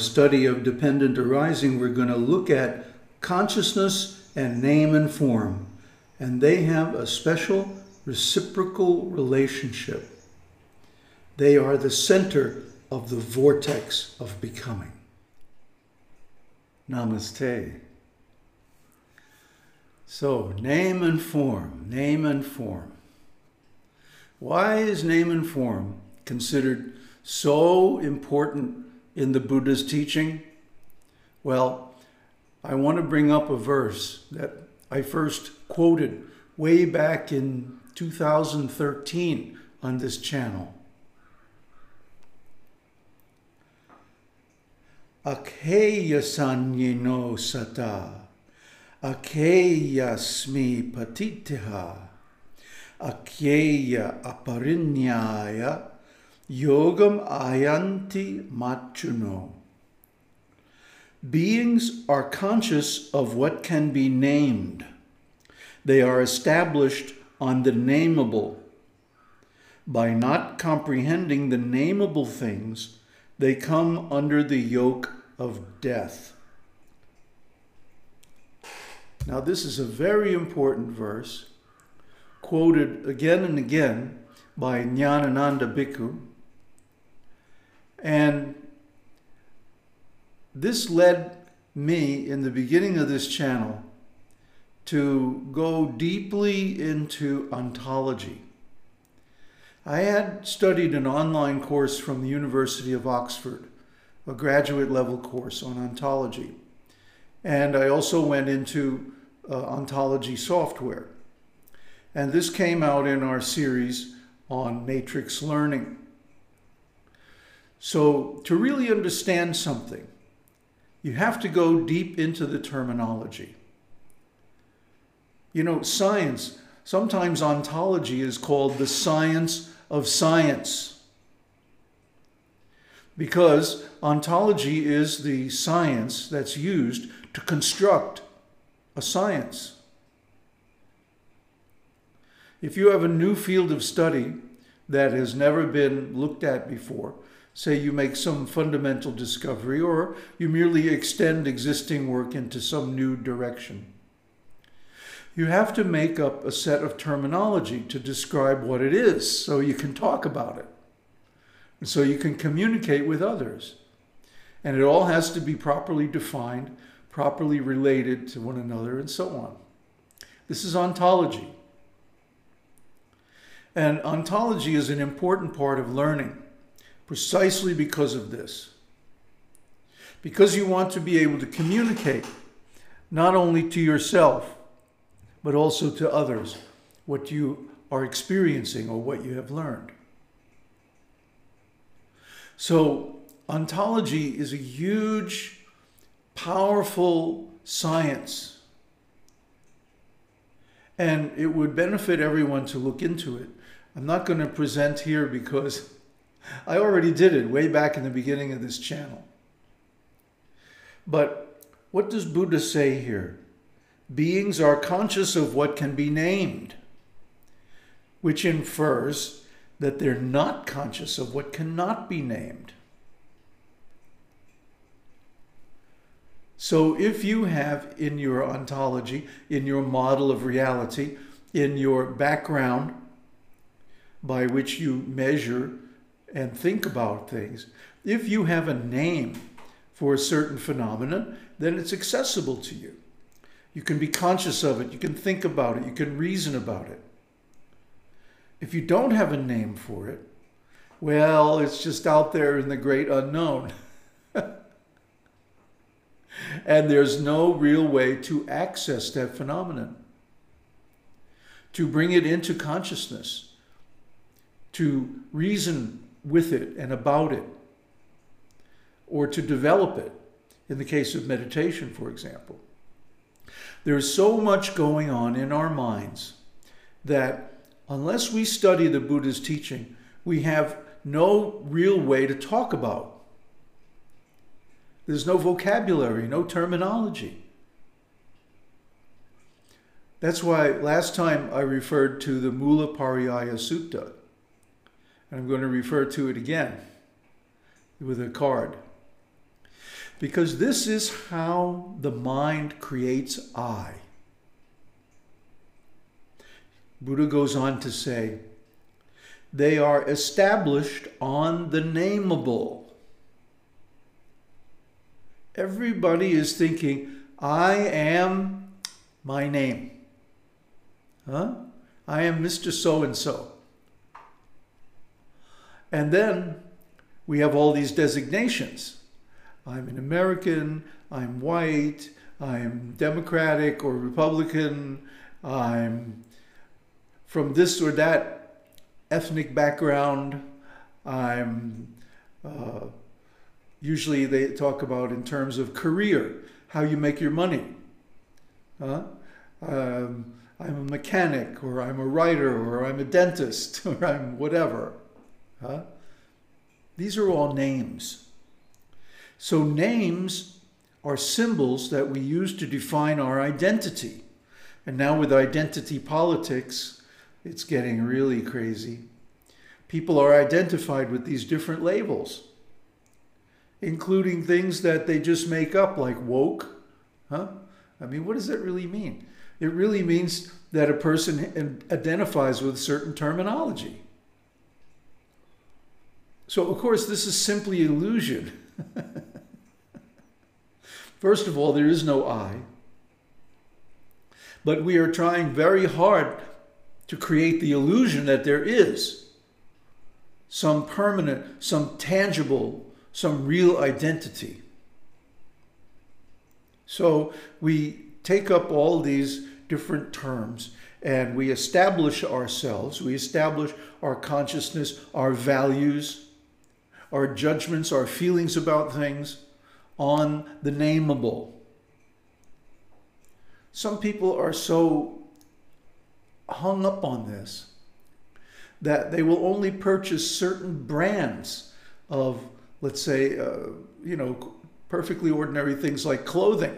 study of dependent arising, we're going to look at consciousness and name and form. And they have a special reciprocal relationship. They are the center of the vortex of becoming. Namaste. So, name and form, name and form. Why is name and form considered so important in the Buddha's teaching? Well, I want to bring up a verse that I first quoted way back in 2013 on this channel. Akeya sanyino sata, akeya smi patitiha, akeya aparinyaya Yogam ayanti machuno. Beings are conscious of what can be named. They are established on the nameable. By not comprehending the nameable things, they come under the yoke of death. Now, this is a very important verse, quoted again and again by Nyanananda Bhikkhu and this led me in the beginning of this channel to go deeply into ontology. I had studied an online course from the University of Oxford, a graduate level course on ontology. And I also went into uh, ontology software. And this came out in our series on matrix learning. So, to really understand something, you have to go deep into the terminology. You know, science, sometimes ontology is called the science of science. Because ontology is the science that's used to construct a science. If you have a new field of study that has never been looked at before, say you make some fundamental discovery or you merely extend existing work into some new direction. You have to make up a set of terminology to describe what it is so you can talk about it. And so you can communicate with others. And it all has to be properly defined, properly related to one another, and so on. This is ontology. And ontology is an important part of learning precisely because of this. Because you want to be able to communicate not only to yourself, but also to others what you are experiencing or what you have learned. So, ontology is a huge, powerful science. And it would benefit everyone to look into it. I'm not going to present here because I already did it way back in the beginning of this channel. But what does Buddha say here? Beings are conscious of what can be named, which infers that they're not conscious of what cannot be named. So if you have in your ontology, in your model of reality, in your background by which you measure and think about things. If you have a name for a certain phenomenon, then it's accessible to you. You can be conscious of it, you can think about it, you can reason about it. If you don't have a name for it, well, it's just out there in the great unknown. and there's no real way to access that phenomenon, to bring it into consciousness, to reason with it and about it, or to develop it, in the case of meditation, for example. There's so much going on in our minds that unless we study the Buddha's teaching, we have no real way to talk about. There's no vocabulary, no terminology. That's why last time I referred to the Mula Pariyaya Sutta. And I'm going to refer to it again with a card. Because this is how the mind creates I. Buddha goes on to say, they are established on the nameable. Everybody is thinking, I am my name. Huh? I am Mr. So and so. And then we have all these designations. I'm an American, I'm white, I'm Democratic or Republican, I'm from this or that ethnic background. I'm uh, usually they talk about in terms of career, how you make your money. Huh? Um, I'm a mechanic, or I'm a writer, or I'm a dentist, or I'm whatever. Huh? These are all names. So names are symbols that we use to define our identity. And now with identity politics, it's getting really crazy. People are identified with these different labels, including things that they just make up, like woke. Huh? I mean, what does that really mean? It really means that a person identifies with certain terminology. So, of course, this is simply illusion. First of all, there is no I. But we are trying very hard to create the illusion that there is some permanent, some tangible, some real identity. So we take up all these different terms and we establish ourselves, we establish our consciousness, our values, our judgments, our feelings about things on the nameable. Some people are so hung up on this that they will only purchase certain brands of, let's say, uh, you know, perfectly ordinary things like clothing.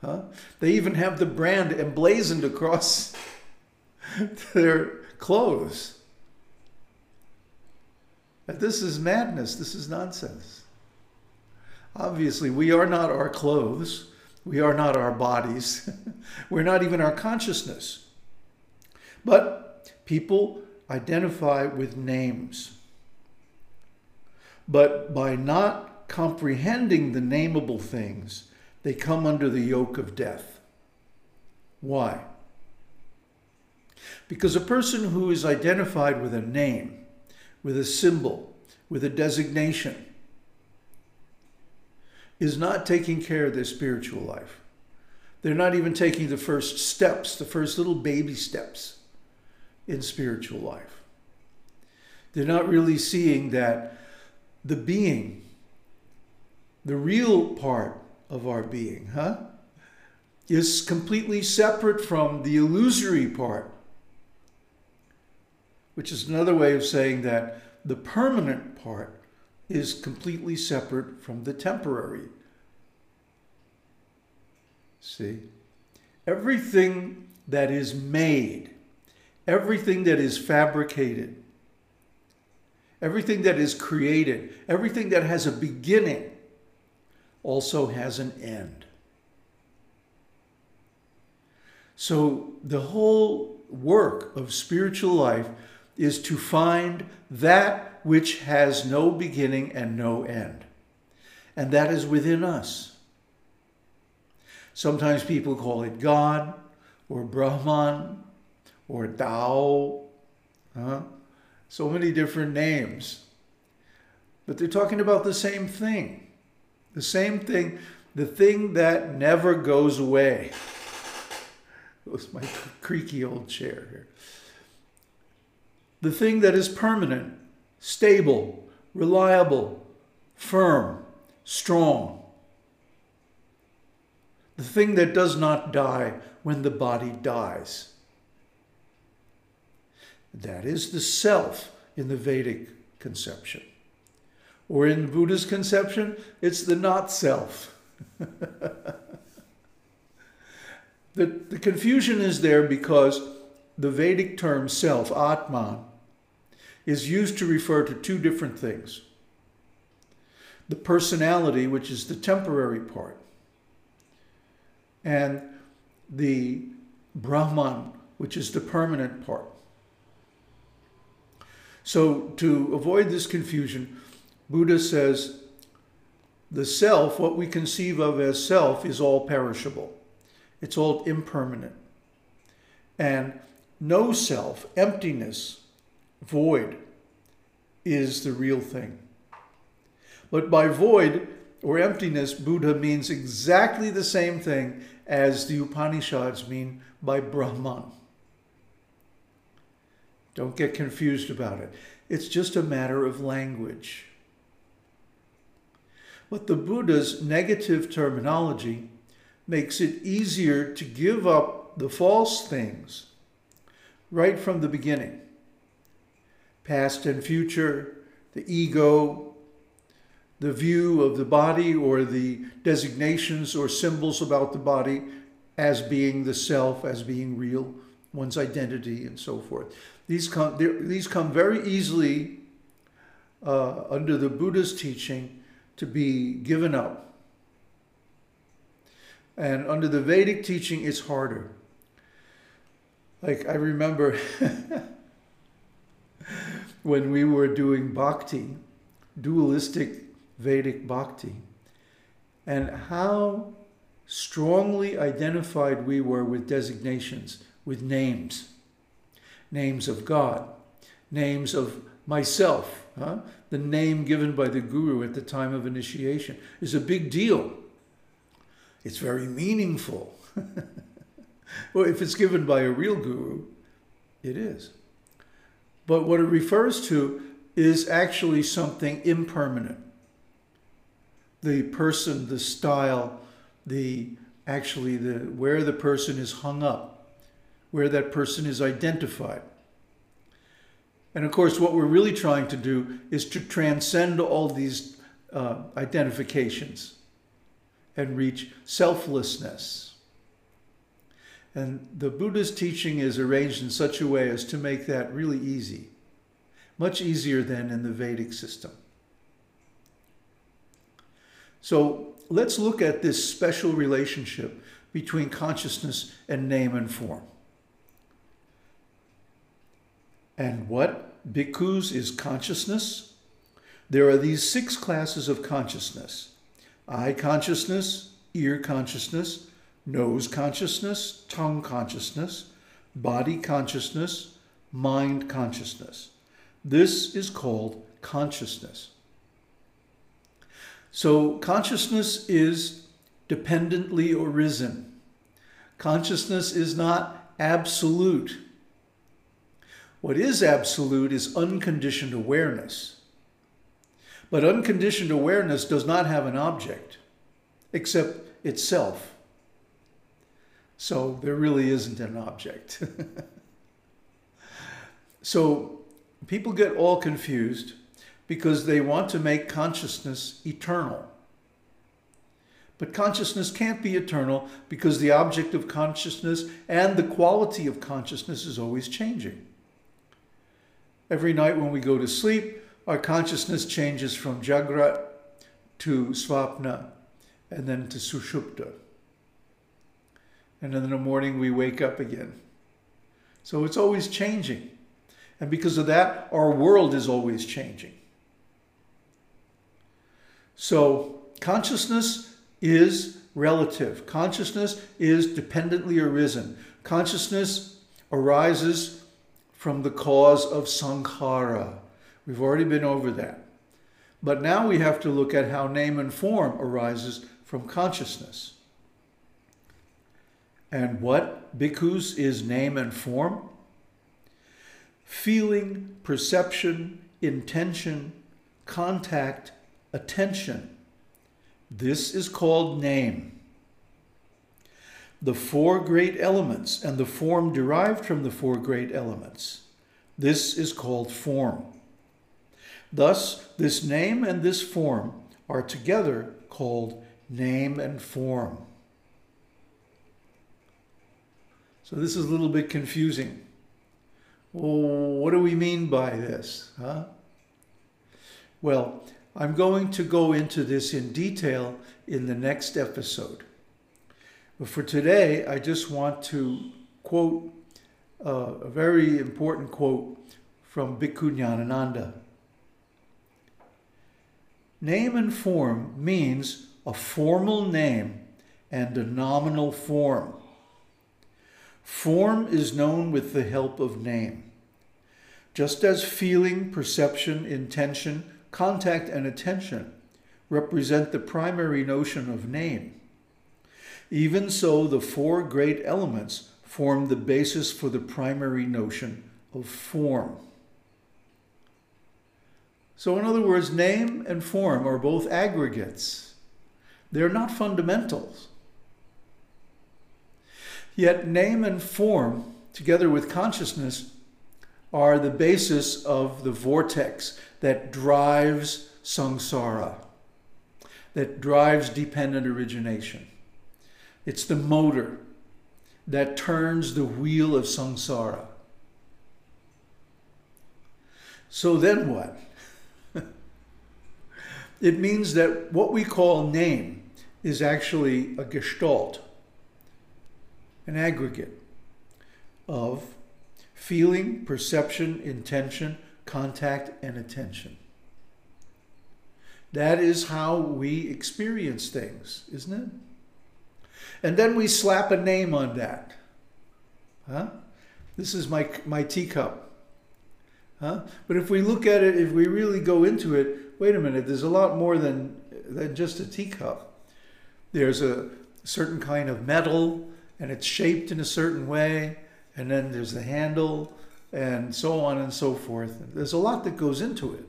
Huh? They even have the brand emblazoned across their clothes. But this is madness. This is nonsense. Obviously, we are not our clothes. We are not our bodies. We're not even our consciousness. But people identify with names. But by not comprehending the nameable things, they come under the yoke of death. Why? Because a person who is identified with a name, with a symbol, with a designation, is not taking care of their spiritual life. They're not even taking the first steps, the first little baby steps in spiritual life. They're not really seeing that the being, the real part of our being, huh, is completely separate from the illusory part, which is another way of saying that the permanent part is completely separate from the temporary. See? Everything that is made everything that is fabricated, everything that is created, everything that has a beginning also has an end. So the whole work of spiritual life is to find that which has no beginning and no end. And that is within us. Sometimes people call it God or Brahman or Tao. Huh? So many different names. But they're talking about the same thing. The same thing, the thing that never goes away. It was my creaky old chair here. The thing that is permanent, stable, reliable, firm, strong. The thing that does not die when the body dies. That is the self in the Vedic conception. Or in Buddha's conception, it's the not self. the, the confusion is there because the Vedic term self, Atman, is used to refer to two different things. the personality, which is the temporary part, and the Brahman, which is the permanent part. So, to avoid this confusion, Buddha says the self, what we conceive of as self, is all perishable, it's all impermanent. And no self, emptiness, void, is the real thing. But by void or emptiness, Buddha means exactly the same thing as the Upanishads mean by Brahman. Don't get confused about it. It's just a matter of language. But the Buddha's negative terminology makes it easier to give up the false things right from the beginning. Past and future, the ego, the view of the body or the designations or symbols about the body as being the self, as being real, one's identity, and so forth. These come, these come very easily uh, under the Buddha's teaching to be given up. And under the Vedic teaching, it's harder. Like I remember when we were doing bhakti, dualistic Vedic bhakti, and how strongly identified we were with designations, with names names of God, names of myself. Huh? The name given by the guru at the time of initiation is a big deal. It's very meaningful. well, if it's given by a real guru, it is. But what it refers to is actually something impermanent. The person, the style, the actually the where the person is hung up where that person is identified. And of course, what we're really trying to do is to transcend all these uh, identifications and reach selflessness. And the Buddha's teaching is arranged in such a way as to make that really easy, much easier than in the Vedic system. So let's look at this special relationship between consciousness and name and form. And what, bhikkhus, is consciousness? There are these six classes of consciousness eye consciousness, ear consciousness, nose consciousness, tongue consciousness, body consciousness, mind consciousness. This is called consciousness. So, consciousness is dependently arisen. Consciousness is not absolute. What is absolute is unconditioned awareness. But unconditioned awareness does not have an object except itself. So there really isn't an object. so people get all confused because they want to make consciousness eternal. But consciousness can't be eternal because the object of consciousness and the quality of consciousness is always changing. Every night when we go to sleep, our consciousness changes from Jagrat to Svapna and then to Sushupta. And then in the morning we wake up again. So it's always changing. And because of that, our world is always changing. So consciousness is relative. Consciousness is dependently arisen. Consciousness arises from the cause of sankhara. We've already been over that. But now we have to look at how name and form arises from consciousness. And what, bhikkhus, is name and form? Feeling, perception, intention, contact, attention. This is called name the four great elements and the form derived from the four great elements. This is called form. Thus, this name and this form are together called name and form. So this is a little bit confusing. What do we mean by this? Huh? Well, I'm going to go into this in detail in the next episode. But for today, I just want to quote uh, a very important quote from Bhikkhu Nyanananda. Name and form means a formal name and a nominal form. Form is known with the help of name. Just as feeling, perception, intention, contact, and attention represent the primary notion of name. Even so, the four great elements form the basis for the primary notion of form. So, in other words, name and form are both aggregates. They're not fundamentals. Yet, name and form, together with consciousness, are the basis of the vortex that drives samsara, that drives dependent origination. It's the motor that turns the wheel of samsara. So then what? it means that what we call name is actually a gestalt, an aggregate of feeling, perception, intention, contact, and attention. That is how we experience things, isn't it? And then we slap a name on that. Huh? This is my, my teacup. Huh? But if we look at it, if we really go into it, wait a minute, there's a lot more than, than just a teacup. There's a certain kind of metal, and it's shaped in a certain way, and then there's the handle, and so on and so forth. There's a lot that goes into it.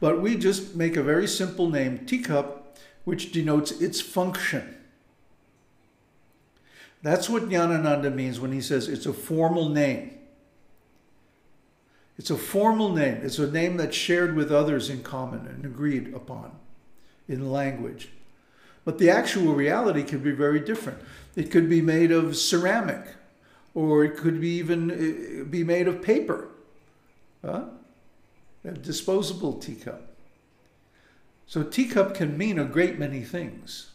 But we just make a very simple name, teacup, which denotes its function. That's what Nyanananda means when he says it's a formal name. It's a formal name. It's a name that's shared with others in common and agreed upon in language. But the actual reality can be very different. It could be made of ceramic, or it could be even uh, be made of paper. Huh? A disposable teacup. So teacup can mean a great many things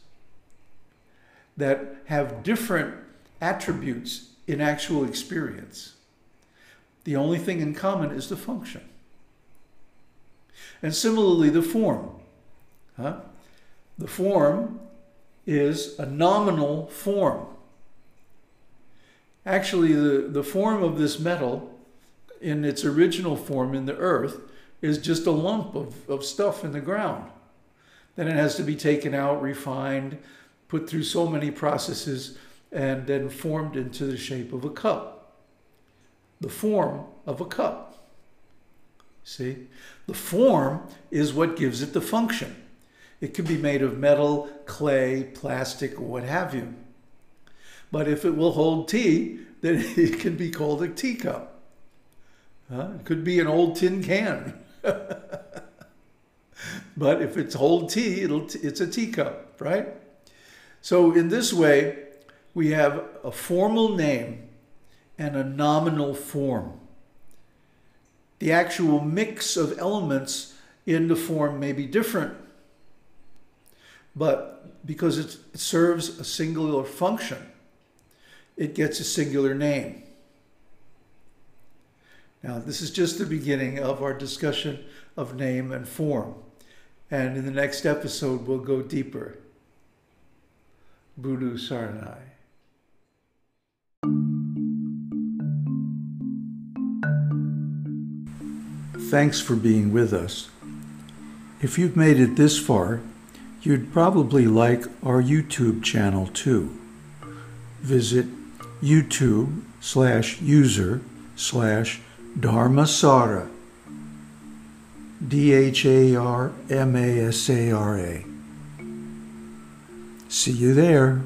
that have different attributes in actual experience. The only thing in common is the function. And similarly, the form. Huh? The form is a nominal form. Actually, the, the form of this metal in its original form in the earth is just a lump of, of stuff in the ground. Then it has to be taken out, refined, put through so many processes, and then formed into the shape of a cup. The form of a cup. See? The form is what gives it the function. It can be made of metal, clay, plastic, or what have you. But if it will hold tea, then it can be called a teacup. Uh, it could be an old tin can. but if it's hold tea, it's a teacup, right? So in this way, we have a formal name and a nominal form. The actual mix of elements in the form may be different, but because it serves a singular function, it gets a singular name. Now, this is just the beginning of our discussion of name and form. And in the next episode, we'll go deeper. Buddhu Saranai. Thanks for being with us. If you've made it this far, you'd probably like our YouTube channel too. Visit YouTube slash user slash Dharmasara. D H A R M A S A R A. See you there.